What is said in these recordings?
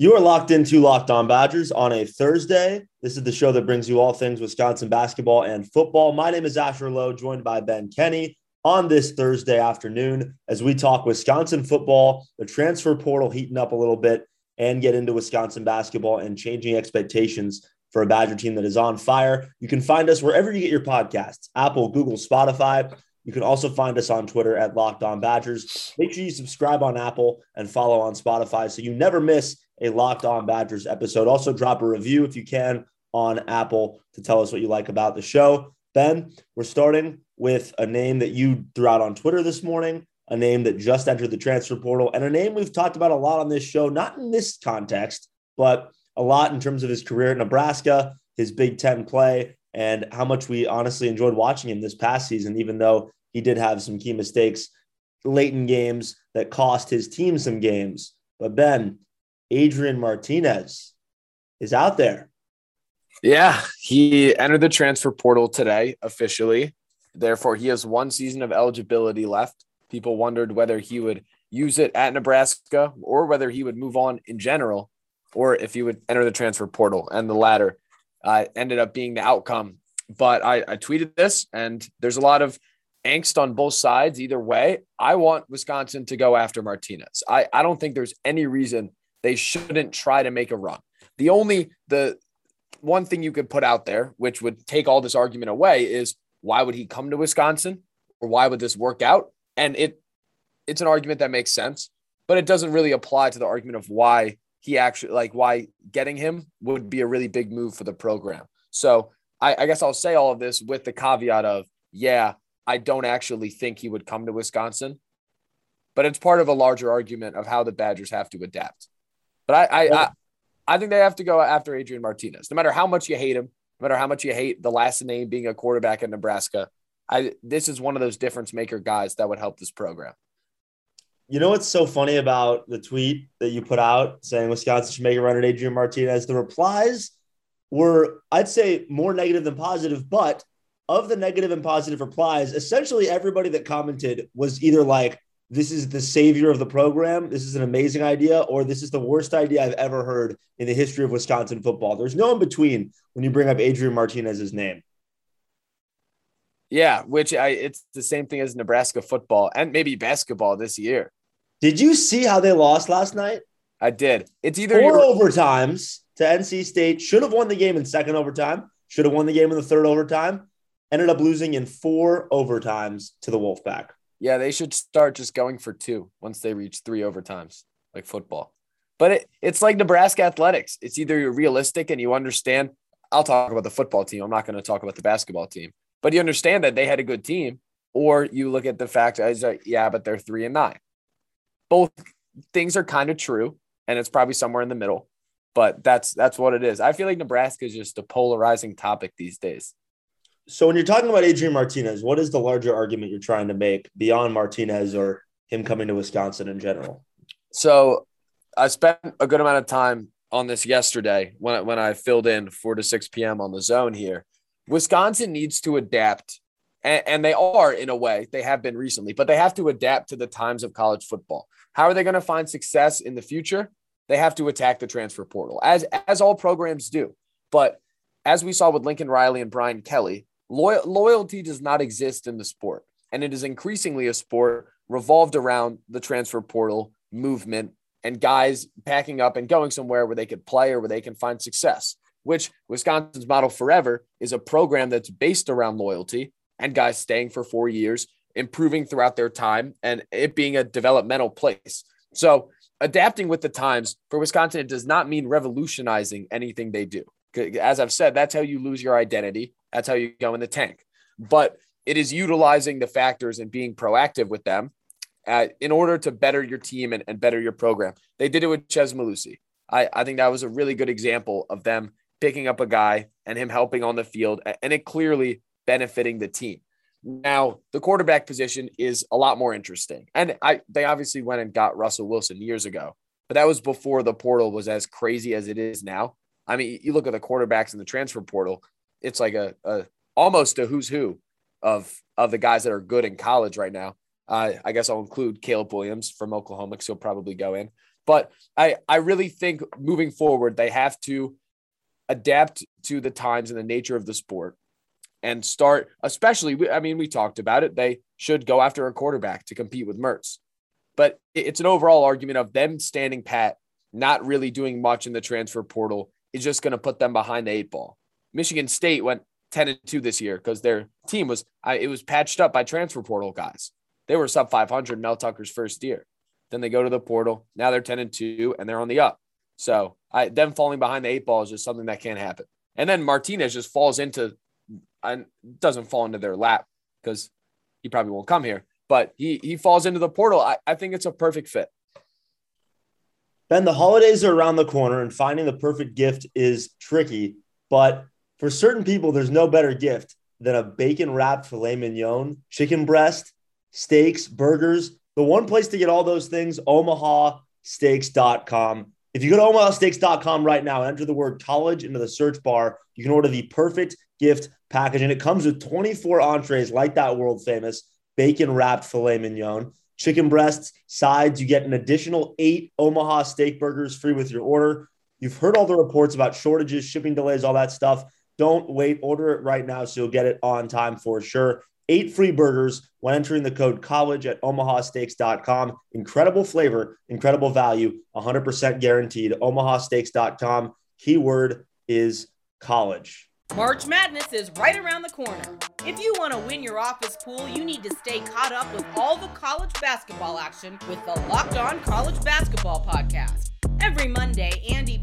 You are locked into Locked On Badgers on a Thursday. This is the show that brings you all things Wisconsin basketball and football. My name is Asher Lowe, joined by Ben Kenny on this Thursday afternoon as we talk Wisconsin football, the transfer portal heating up a little bit, and get into Wisconsin basketball and changing expectations for a Badger team that is on fire. You can find us wherever you get your podcasts Apple, Google, Spotify. You can also find us on Twitter at Locked On Badgers. Make sure you subscribe on Apple and follow on Spotify so you never miss a Locked On Badgers episode. Also, drop a review if you can on Apple to tell us what you like about the show. Ben, we're starting with a name that you threw out on Twitter this morning, a name that just entered the transfer portal, and a name we've talked about a lot on this show, not in this context, but a lot in terms of his career at Nebraska, his Big Ten play, and how much we honestly enjoyed watching him this past season, even though he did have some key mistakes late in games that cost his team some games. But Ben, Adrian Martinez is out there. Yeah, he entered the transfer portal today officially. Therefore, he has one season of eligibility left. People wondered whether he would use it at Nebraska or whether he would move on in general or if he would enter the transfer portal. And the latter uh, ended up being the outcome. But I, I tweeted this, and there's a lot of angst on both sides either way. I want Wisconsin to go after Martinez. I, I don't think there's any reason they shouldn't try to make a run. The only the one thing you could put out there, which would take all this argument away, is why would he come to Wisconsin or why would this work out? And it it's an argument that makes sense, but it doesn't really apply to the argument of why he actually like why getting him would be a really big move for the program. So I, I guess I'll say all of this with the caveat of yeah, I don't actually think he would come to Wisconsin, but it's part of a larger argument of how the Badgers have to adapt. But I, I, I, I think they have to go after Adrian Martinez. No matter how much you hate him, no matter how much you hate the last name being a quarterback in Nebraska, I this is one of those difference maker guys that would help this program. You know what's so funny about the tweet that you put out saying Wisconsin should make a run at Adrian Martinez? The replies were, I'd say, more negative than positive. But of the negative and positive replies, essentially everybody that commented was either like, this is the savior of the program. This is an amazing idea, or this is the worst idea I've ever heard in the history of Wisconsin football. There's no in between when you bring up Adrian Martinez's name. Yeah, which I it's the same thing as Nebraska football and maybe basketball this year. Did you see how they lost last night? I did. It's either 4 overtimes to NC State. Should have won the game in second overtime. Should have won the game in the third overtime. Ended up losing in four overtimes to the Wolfpack. Yeah, they should start just going for two once they reach three overtimes, like football. But it, it's like Nebraska athletics. It's either you're realistic and you understand. I'll talk about the football team. I'm not going to talk about the basketball team. But you understand that they had a good team, or you look at the fact as like, yeah, but they're three and nine. Both things are kind of true, and it's probably somewhere in the middle. But that's that's what it is. I feel like Nebraska is just a polarizing topic these days. So when you're talking about Adrian Martinez, what is the larger argument you're trying to make beyond Martinez or him coming to Wisconsin in general? So I spent a good amount of time on this yesterday when when I filled in 4 to 6 p.m. on the zone here. Wisconsin needs to adapt and, and they are in a way they have been recently but they have to adapt to the times of college football how are they going to find success in the future they have to attack the transfer portal as as all programs do but as we saw with lincoln riley and brian kelly Loy- loyalty does not exist in the sport, and it is increasingly a sport revolved around the transfer portal movement and guys packing up and going somewhere where they could play or where they can find success. Which Wisconsin's model forever is a program that's based around loyalty and guys staying for four years, improving throughout their time, and it being a developmental place. So, adapting with the times for Wisconsin, it does not mean revolutionizing anything they do. As I've said, that's how you lose your identity. That's how you go in the tank. But it is utilizing the factors and being proactive with them uh, in order to better your team and, and better your program. They did it with Chez Mellusi. I, I think that was a really good example of them picking up a guy and him helping on the field and it clearly benefiting the team. Now, the quarterback position is a lot more interesting. And I they obviously went and got Russell Wilson years ago, but that was before the portal was as crazy as it is now. I mean, you look at the quarterbacks in the transfer portal, it's like a, a almost a who's who of of the guys that are good in college right now. Uh, I guess I'll include Caleb Williams from Oklahoma because he'll probably go in. But I, I really think moving forward, they have to adapt to the times and the nature of the sport and start, especially, I mean, we talked about it. They should go after a quarterback to compete with Mertz. But it's an overall argument of them standing pat, not really doing much in the transfer portal, is just going to put them behind the eight ball. Michigan State went 10 and 2 this year because their team was, it was patched up by transfer portal guys. They were sub 500 Mel Tucker's first year. Then they go to the portal. Now they're 10 and 2 and they're on the up. So I, them falling behind the eight ball is just something that can't happen. And then Martinez just falls into and doesn't fall into their lap because he probably won't come here, but he he falls into the portal. I, I think it's a perfect fit. Ben, the holidays are around the corner and finding the perfect gift is tricky, but for certain people, there's no better gift than a bacon wrapped filet mignon, chicken breast, steaks, burgers. The one place to get all those things, omahasteaks.com. If you go to omahasteaks.com right now and enter the word college into the search bar, you can order the perfect gift package. And it comes with 24 entrees like that world famous bacon wrapped filet mignon, chicken breasts, sides. You get an additional eight Omaha steak burgers free with your order. You've heard all the reports about shortages, shipping delays, all that stuff. Don't wait. Order it right now so you'll get it on time for sure. Eight free burgers when entering the code college at omahasteaks.com. Incredible flavor, incredible value, 100% guaranteed. omahasteaks.com. Keyword is college. March Madness is right around the corner. If you want to win your office pool, you need to stay caught up with all the college basketball action with the Locked On College Basketball Podcast. Every Monday, Andy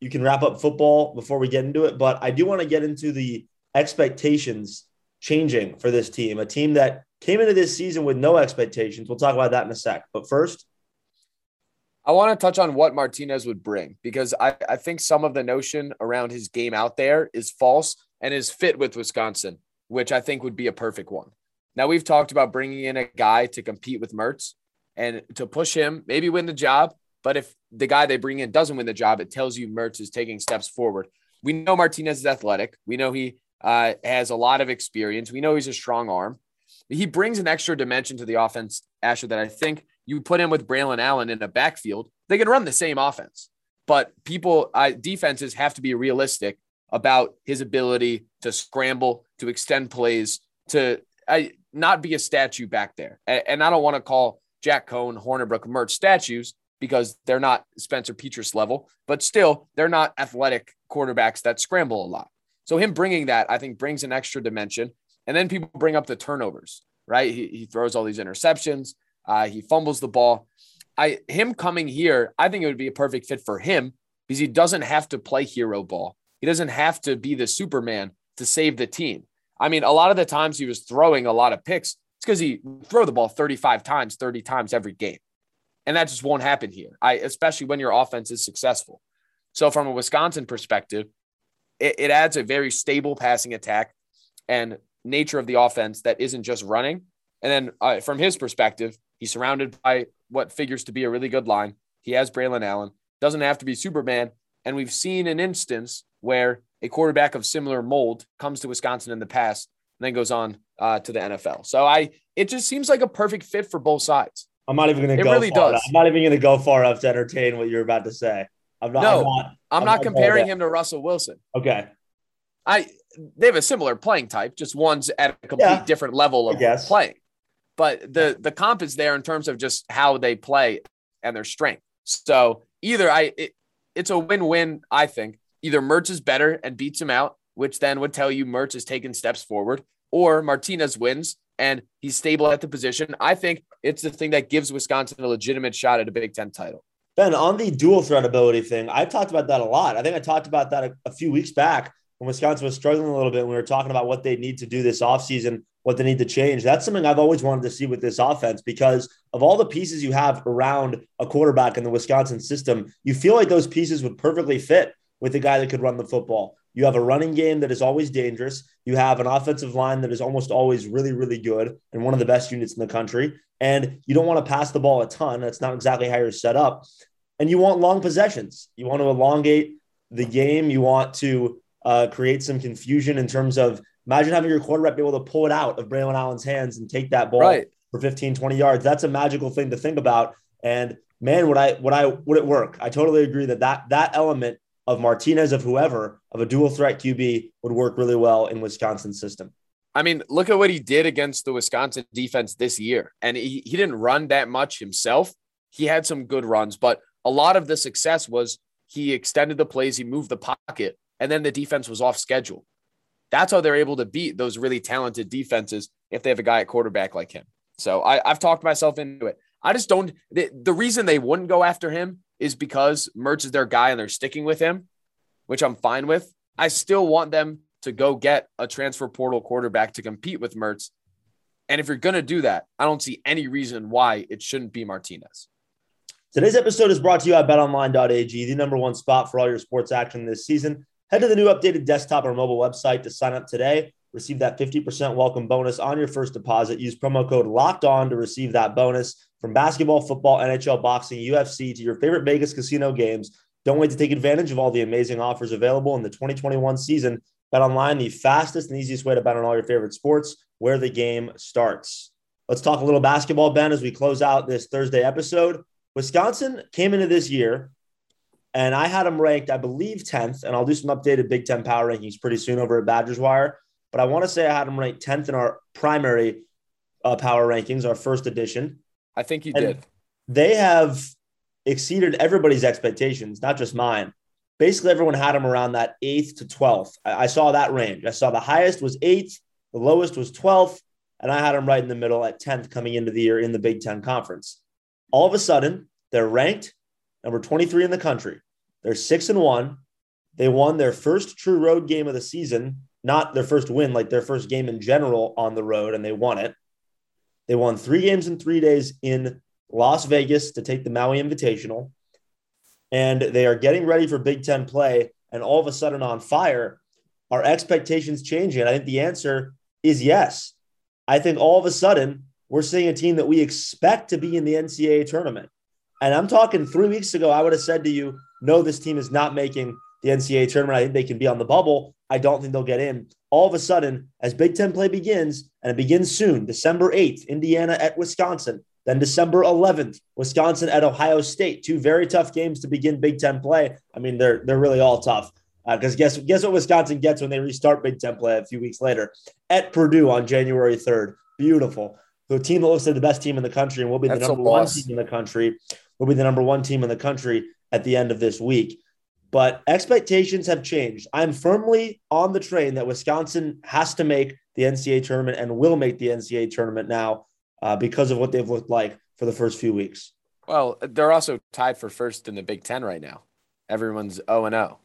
you can wrap up football before we get into it. But I do want to get into the expectations changing for this team, a team that came into this season with no expectations. We'll talk about that in a sec. But first, I want to touch on what Martinez would bring because I, I think some of the notion around his game out there is false and is fit with Wisconsin, which I think would be a perfect one. Now, we've talked about bringing in a guy to compete with Mertz and to push him, maybe win the job. But if the guy they bring in doesn't win the job, it tells you Mertz is taking steps forward. We know Martinez is athletic. We know he uh, has a lot of experience. We know he's a strong arm. He brings an extra dimension to the offense, Asher, that I think you put in with Braylon Allen in a backfield, they can run the same offense. But people, uh, defenses have to be realistic about his ability to scramble, to extend plays, to I, not be a statue back there. And, and I don't want to call Jack Coan, Hornibrook, Mertz statues because they're not Spencer Petras level, but still they're not athletic quarterbacks that scramble a lot. So him bringing that, I think, brings an extra dimension. And then people bring up the turnovers, right? He, he throws all these interceptions. Uh, he fumbles the ball. I him coming here, I think it would be a perfect fit for him because he doesn't have to play hero ball. He doesn't have to be the Superman to save the team. I mean, a lot of the times he was throwing a lot of picks. It's because he throw the ball 35 times, 30 times every game. And that just won't happen here. I especially when your offense is successful. So from a Wisconsin perspective, it, it adds a very stable passing attack and nature of the offense that isn't just running. And then uh, from his perspective, he's surrounded by what figures to be a really good line. He has Braylon Allen. Doesn't have to be Superman. And we've seen an instance where a quarterback of similar mold comes to Wisconsin in the past and then goes on uh, to the NFL. So I, it just seems like a perfect fit for both sides. I'm not even going to go. Really far does. I'm not even going to go far enough to entertain what you're about to say. I'm not. No, I'm not, I'm I'm not comparing him to Russell Wilson. Okay. I they have a similar playing type, just one's at a complete yeah, different level of playing. But the the comp is there in terms of just how they play and their strength. So either I it, it's a win-win, I think. Either Mertz is better and beats him out, which then would tell you Mertz is taking steps forward, or Martinez wins and he's stable at the position. I think it's the thing that gives Wisconsin a legitimate shot at a Big Ten title. Ben, on the dual threat ability thing, I've talked about that a lot. I think I talked about that a, a few weeks back when Wisconsin was struggling a little bit, we were talking about what they need to do this offseason, what they need to change. That's something I've always wanted to see with this offense because of all the pieces you have around a quarterback in the Wisconsin system, you feel like those pieces would perfectly fit with a guy that could run the football. You have a running game that is always dangerous. You have an offensive line that is almost always really, really good and one of the best units in the country. And you don't want to pass the ball a ton. That's not exactly how you're set up. And you want long possessions. You want to elongate the game. You want to uh, create some confusion in terms of imagine having your quarterback be able to pull it out of Braylon Allen's hands and take that ball right. for 15, 20 yards. That's a magical thing to think about. And man, would I would I would it work? I totally agree that that that element of Martinez, of whoever, of a dual threat QB would work really well in Wisconsin's system. I mean, look at what he did against the Wisconsin defense this year. And he, he didn't run that much himself. He had some good runs, but a lot of the success was he extended the plays, he moved the pocket, and then the defense was off schedule. That's how they're able to beat those really talented defenses if they have a guy at quarterback like him. So I, have talked myself into it. I just don't. The, the reason they wouldn't go after him is because Mertz is their guy and they're sticking with him, which I'm fine with. I still want them to go get a transfer portal quarterback to compete with Mertz. And if you're going to do that, I don't see any reason why it shouldn't be Martinez. Today's episode is brought to you by betonline.ag, the number one spot for all your sports action this season. Head to the new updated desktop or mobile website to sign up today. Receive that 50% welcome bonus on your first deposit. Use promo code locked on to receive that bonus. From basketball, football, NHL, boxing, UFC to your favorite Vegas casino games, don't wait to take advantage of all the amazing offers available in the 2021 season. Bet online, the fastest and easiest way to bet on all your favorite sports, where the game starts. Let's talk a little basketball, Ben, as we close out this Thursday episode. Wisconsin came into this year, and I had them ranked, I believe, 10th, and I'll do some updated Big Ten power rankings pretty soon over at Badgers Wire. But I want to say I had them ranked 10th in our primary uh, power rankings, our first edition. I think you and did. They have exceeded everybody's expectations, not just mine. Basically, everyone had them around that eighth to 12th. I, I saw that range. I saw the highest was eighth, the lowest was 12th, and I had them right in the middle at 10th coming into the year in the Big Ten Conference. All of a sudden, they're ranked number 23 in the country. They're six and one. They won their first true road game of the season, not their first win, like their first game in general on the road, and they won it. They won three games in three days in Las Vegas to take the Maui Invitational. And they are getting ready for Big Ten play. And all of a sudden, on fire, are expectations changing? I think the answer is yes. I think all of a sudden, we're seeing a team that we expect to be in the NCAA tournament. And I'm talking three weeks ago, I would have said to you, no, this team is not making the NCAA tournament. I think they can be on the bubble. I don't think they'll get in. All of a sudden, as Big Ten play begins, and it begins soon, December 8th, Indiana at Wisconsin, then December 11th, Wisconsin at Ohio State. Two very tough games to begin Big Ten play. I mean, they're they're really all tough. Because uh, guess guess what Wisconsin gets when they restart Big Ten play a few weeks later at Purdue on January 3rd. Beautiful. The team that looks like the best team in the country and will be That's the number one team in the country. Will be the number one team in the country at the end of this week but expectations have changed. I'm firmly on the train that Wisconsin has to make the NCAA tournament and will make the NCAA tournament now uh, because of what they've looked like for the first few weeks. Well, they're also tied for first in the Big Ten right now. Everyone's 0 and 0.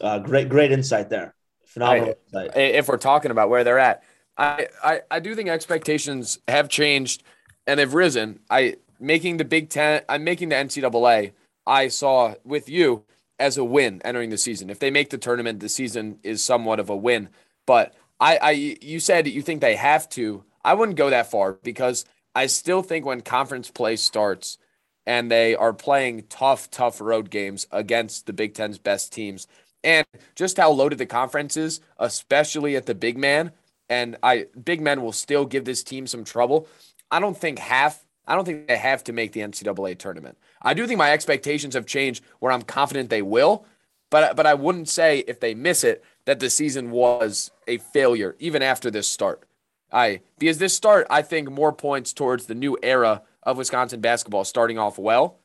Uh, great, great insight there. Phenomenal I, insight. If we're talking about where they're at, I, I, I do think expectations have changed and have risen. I making the Big Ten, I'm making the NCAA. I saw with you as a win entering the season. If they make the tournament, the season is somewhat of a win. But I, I you said you think they have to. I wouldn't go that far because I still think when conference play starts and they are playing tough, tough road games against the Big Ten's best teams, and just how loaded the conference is, especially at the big man, and I big men will still give this team some trouble. I don't think half I don't think they have to make the NCAA tournament. I do think my expectations have changed where I'm confident they will, but but I wouldn't say if they miss it that the season was a failure even after this start. I because this start I think more points towards the new era of Wisconsin basketball starting off well.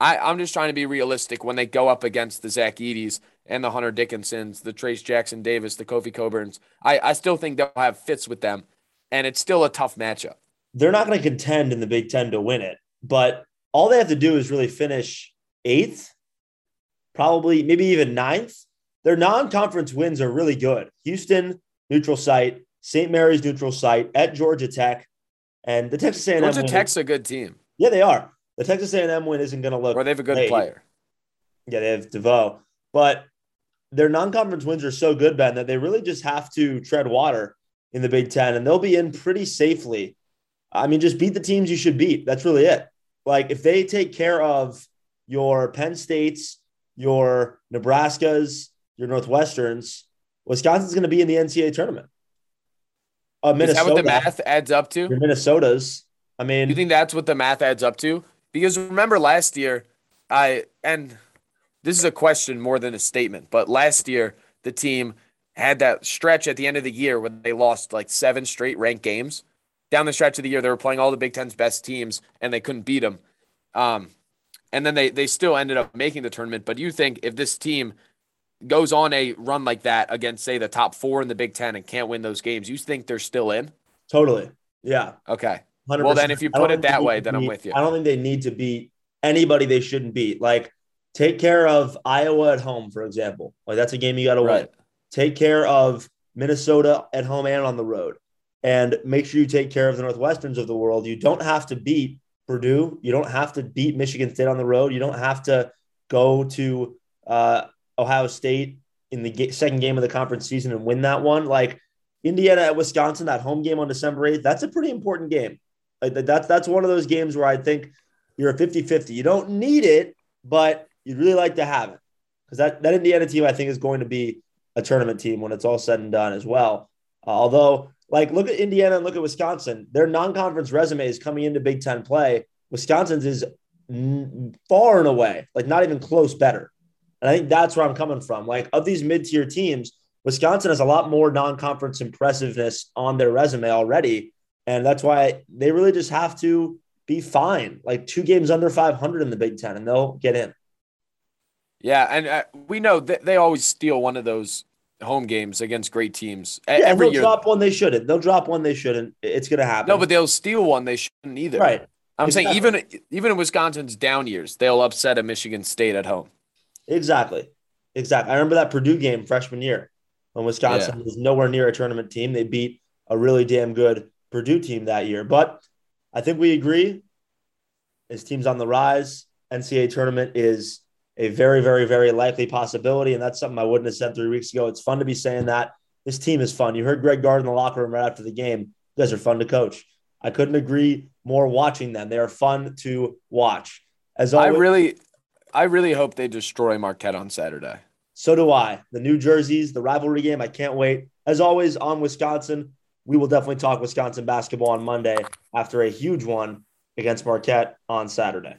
I, I'm just trying to be realistic when they go up against the Zach Edey's and the Hunter Dickinsons, the Trayce Jackson-Davis, the Kofi Cockburns. I, I still think they'll have fits with them, and it's still a tough matchup they're not going to contend in the Big Ten to win it, but all they have to do is really finish eighth, probably maybe even ninth, their non-conference wins are really good. Houston neutral site, St. Mary's neutral site at Georgia Tech, and the Texas A&M. Georgia win- Tech's a good team, Yeah, they are. The Texas A&M win isn't going to look. or they have a good great. player. Yeah, they have Devoe, but their non-conference wins are so good, Ben, that they really just have to tread water in the Big Ten, and they'll be in pretty safely. I mean, just beat the teams you should beat. That's really it. Like if they take care of your Penn States, your Nebraskas, your Northwesterns, Wisconsin's going to be in the NCAA tournament. Uh, Is that Minnesota, what the math adds up to? your Minnesotas. I mean, You think that's what the math adds up to? Because remember last year, I and this is a question more than a statement, but last year the team had that stretch at the end of the year when they lost like seven straight ranked games. Down the stretch of the year, they were playing all the Big Ten's best teams and they couldn't beat them. Um, and then they they still ended up making the tournament. But you think if this team goes on a run like that against say the top four in the Big Ten and can't win those games, you think they're still in? totally. Yeah. Okay. 100%. Well, then if you put it that way, then I'm with you. I don't think they need to beat anybody they shouldn't beat. Like, take care of Iowa at home, for example. Like, that's a game you got to win. Take care of Minnesota at home and on the road. And make sure you take care of the Northwesterns of the world. You don't have to beat Purdue. You don't have to beat Michigan State on the road. You don't have to go to uh, Ohio State in the second game of the conference season and win that one. Like, Indiana at Wisconsin, that home game on December 8th, that's a pretty important game. Like that's that's one of those games where I think you're a 50-50. You don't need it, but you'd really like to have it. Because that, that Indiana team, I think, is going to be a tournament team when it's all said and done as well. Although, like, look at Indiana and look at Wisconsin. Their non-conference resumes coming into Big Ten play, Wisconsin's is far and away, like not even close, better. And I think that's where I'm coming from. Like, of these mid-tier teams, Wisconsin has a lot more non-conference impressiveness on their resume already, and that's why they really just have to be fine. Like two games under 500 in the Big Ten, and they'll get in. Yeah, and uh, we know that they always steal one of those home games against great teams Yeah, every they'll year. drop one they shouldn't. They'll drop one they shouldn't. It's going to happen. No, but they'll steal one they shouldn't either. right, I'm saying even even in Wisconsin's down years, they'll upset a Michigan State at home. exactly, exactly. I remember that Purdue game freshman year when Wisconsin was nowhere near a tournament team. They beat a really damn good Purdue team that year. But I think we agree. His team's on the rise. NCAA tournament is a very, very, very likely possibility, and that's something I wouldn't have said three weeks ago. It's fun to be saying that. This team is fun. You heard Greg Gard in the locker room right after the game. You guys are fun to coach. I couldn't agree more watching them. They are fun to watch. As I really, I really hope they destroy Marquette on Saturday. so do I. The New Jerseys, the rivalry game. I can't wait. As always, on Wisconsin, we will definitely talk Wisconsin basketball on Monday after a huge one against Marquette on Saturday.